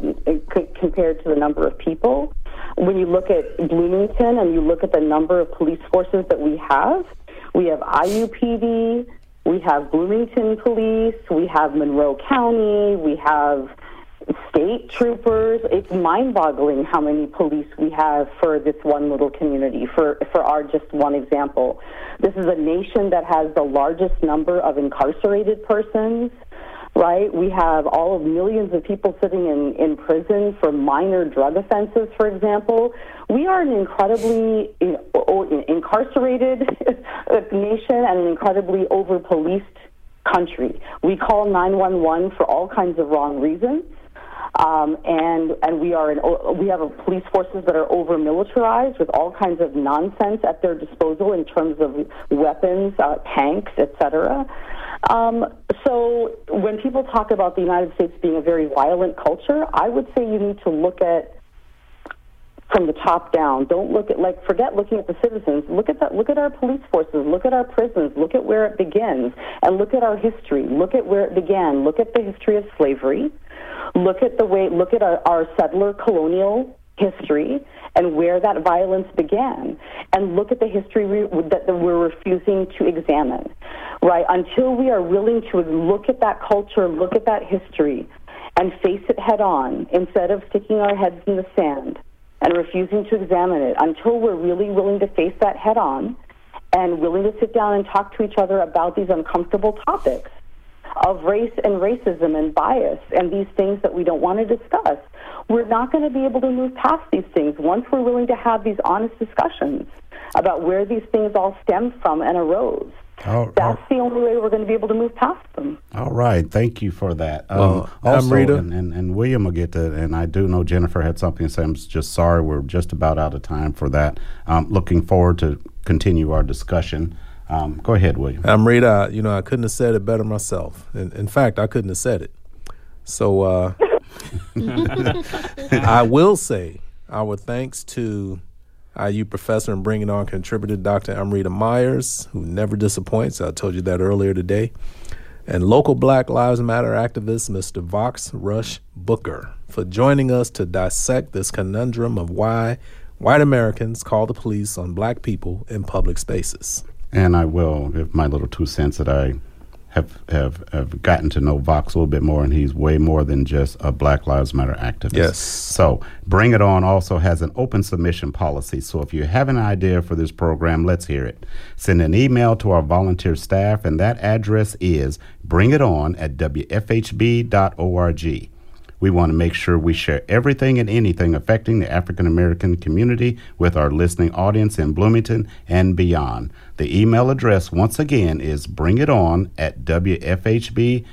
c- compared to the number of people. When you look at Bloomington and you look at the number of police forces that we have, we have IUPD, we have Bloomington Police, we have Monroe County, we have state troopers. It's mind-boggling how many police we have for this one little community. For for our just one example, this is a nation that has the largest number of incarcerated persons. Right, we have all of millions of people sitting in, in prison for minor drug offenses, for example. We are an incredibly in, incarcerated nation and an incredibly over policed country. We call 911 for all kinds of wrong reasons. Um, and and we are in, we have police forces that are over militarized with all kinds of nonsense at their disposal in terms of weapons, uh, tanks, etc. Um, so when people talk about the United States being a very violent culture, I would say you need to look at from the top down. Don't look at like forget looking at the citizens. Look at that. Look at our police forces. Look at our prisons. Look at where it begins, and look at our history. Look at where it began. Look at the history of slavery. Look at the way. Look at our, our settler colonial history and where that violence began, and look at the history we, that we're refusing to examine. Right until we are willing to look at that culture, look at that history, and face it head on instead of sticking our heads in the sand and refusing to examine it until we're really willing to face that head on and willing to sit down and talk to each other about these uncomfortable topics of race and racism and bias and these things that we don't want to discuss. We're not going to be able to move past these things once we're willing to have these honest discussions about where these things all stem from and arose. Oh, That's oh. the only way we're going to be able to move past them. All right, thank you for that. Um, well, also, and, and, and, William will get to, and I do know Jennifer had something to say. I'm just sorry we're just about out of time for that. Um, looking forward to continue our discussion. Um, go ahead, William. I'm Amrita, you know, I couldn't have said it better myself. In, in fact, I couldn't have said it. So uh, I will say our thanks to IU professor and Bring It On contributor Dr. Amrita Myers, who never disappoints. I told you that earlier today. And local Black Lives Matter activist Mr. Vox Rush Booker for joining us to dissect this conundrum of why white Americans call the police on black people in public spaces. And I will give my little two cents that I have, have have gotten to know Vox a little bit more, and he's way more than just a Black Lives Matter activist. Yes. So Bring It On also has an open submission policy. So if you have an idea for this program, let's hear it. Send an email to our volunteer staff, and that address is bringiton at wfhb.org. We want to make sure we share everything and anything affecting the African American community with our listening audience in Bloomington and beyond. The email address, once again, is bringiton at wfhb.org.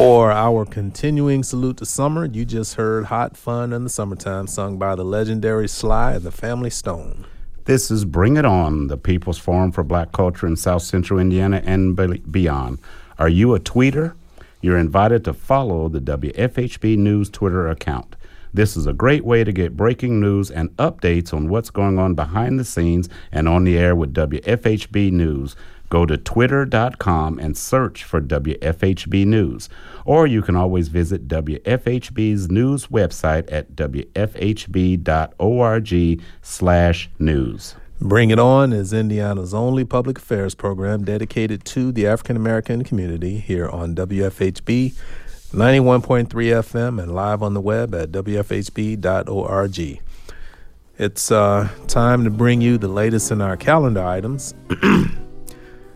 For our continuing salute to summer, you just heard Hot Fun in the Summertime, sung by the legendary Sly and the Family Stone. This is Bring It On, the People's Forum for Black Culture in South Central Indiana and beyond. Are you a tweeter? You're invited to follow the WFHB News Twitter account. This is a great way to get breaking news and updates on what's going on behind the scenes and on the air with WFHB News. Go to twitter.com and search for WFHB News. Or you can always visit WFHB's news website at wfhb.org slash news. Bring It On is Indiana's only public affairs program dedicated to the African American community here on WFHB 91.3 FM and live on the web at wfhb.org. It's uh, time to bring you the latest in our calendar items.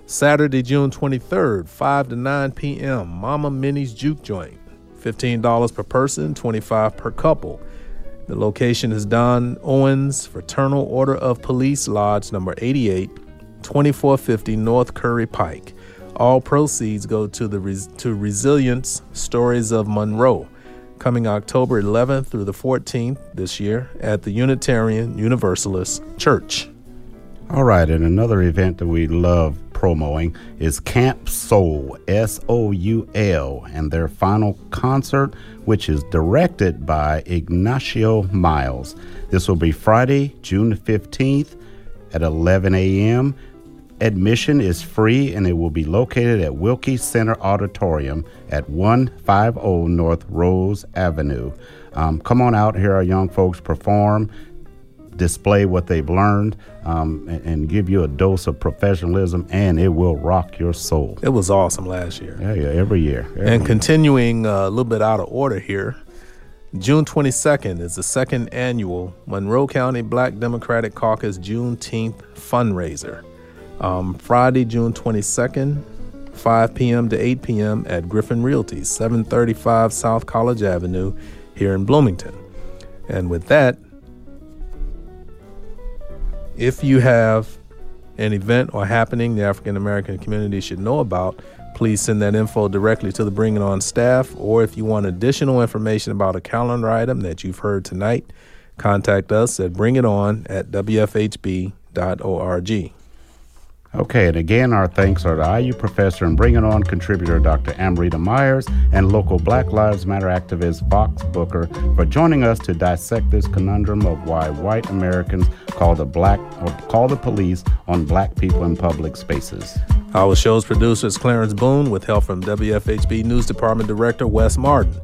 Saturday, June 23rd, 5 to 9 p.m., Mama Minnie's Juke Joint. $15 per person, 25 per couple. The location is Don Owens Fraternal Order of Police Lodge number 88, 2450 North Curry Pike. All proceeds go to the res- to Resilience Stories of Monroe, coming October 11th through the 14th this year at the Unitarian Universalist Church. All right, and another event that we love promoting is Camp Soul, S O U L, and their final concert, which is directed by Ignacio Miles. This will be Friday, June 15th at 11 a.m. Admission is free and it will be located at Willkie Center Auditorium at 150 North Rose Avenue. Um, come on out, hear our young folks perform display what they've learned um, and, and give you a dose of professionalism, and it will rock your soul. It was awesome last year. Yeah, yeah, every year. every And continuing uh, a little bit out of order here, June 22nd is the second annual Monroe County Black Democratic Caucus Juneteenth fundraiser. Um, Friday, June 22nd, 5 p.m. to 8 p.m. at Griffin Realty, 735 South College Avenue here in Bloomington. And with that, if you have an event or happening the African American community should know about, please send that info directly to the Bring It On staff. Or if you want additional information about a calendar item that you've heard tonight, contact us at bringiton at wfhb.org. Okay, and again, our thanks are to IU professor and Bring It On contributor Dr. Amrita Myers and local Black Lives Matter activist Vox Booker for joining us to dissect this conundrum of why white Americans call the black or call the police on black people in public spaces. Our show's producer is Clarence Boone with help from WFHB News Department Director Wes Martin.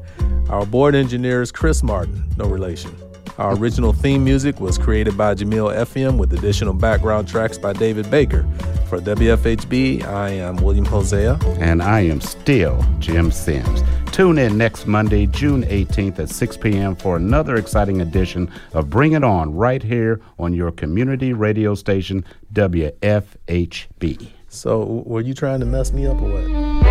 Our board engineer is Chris Martin, no relation. Our original theme music was created by Jamil FM with additional background tracks by David Baker. For WFHB, I am William Hosea. And I am still Jim Sims. Tune in next Monday, June 18th at 6 p.m. for another exciting edition of Bring It On right here on your community radio station, WFHB. So, were you trying to mess me up or what?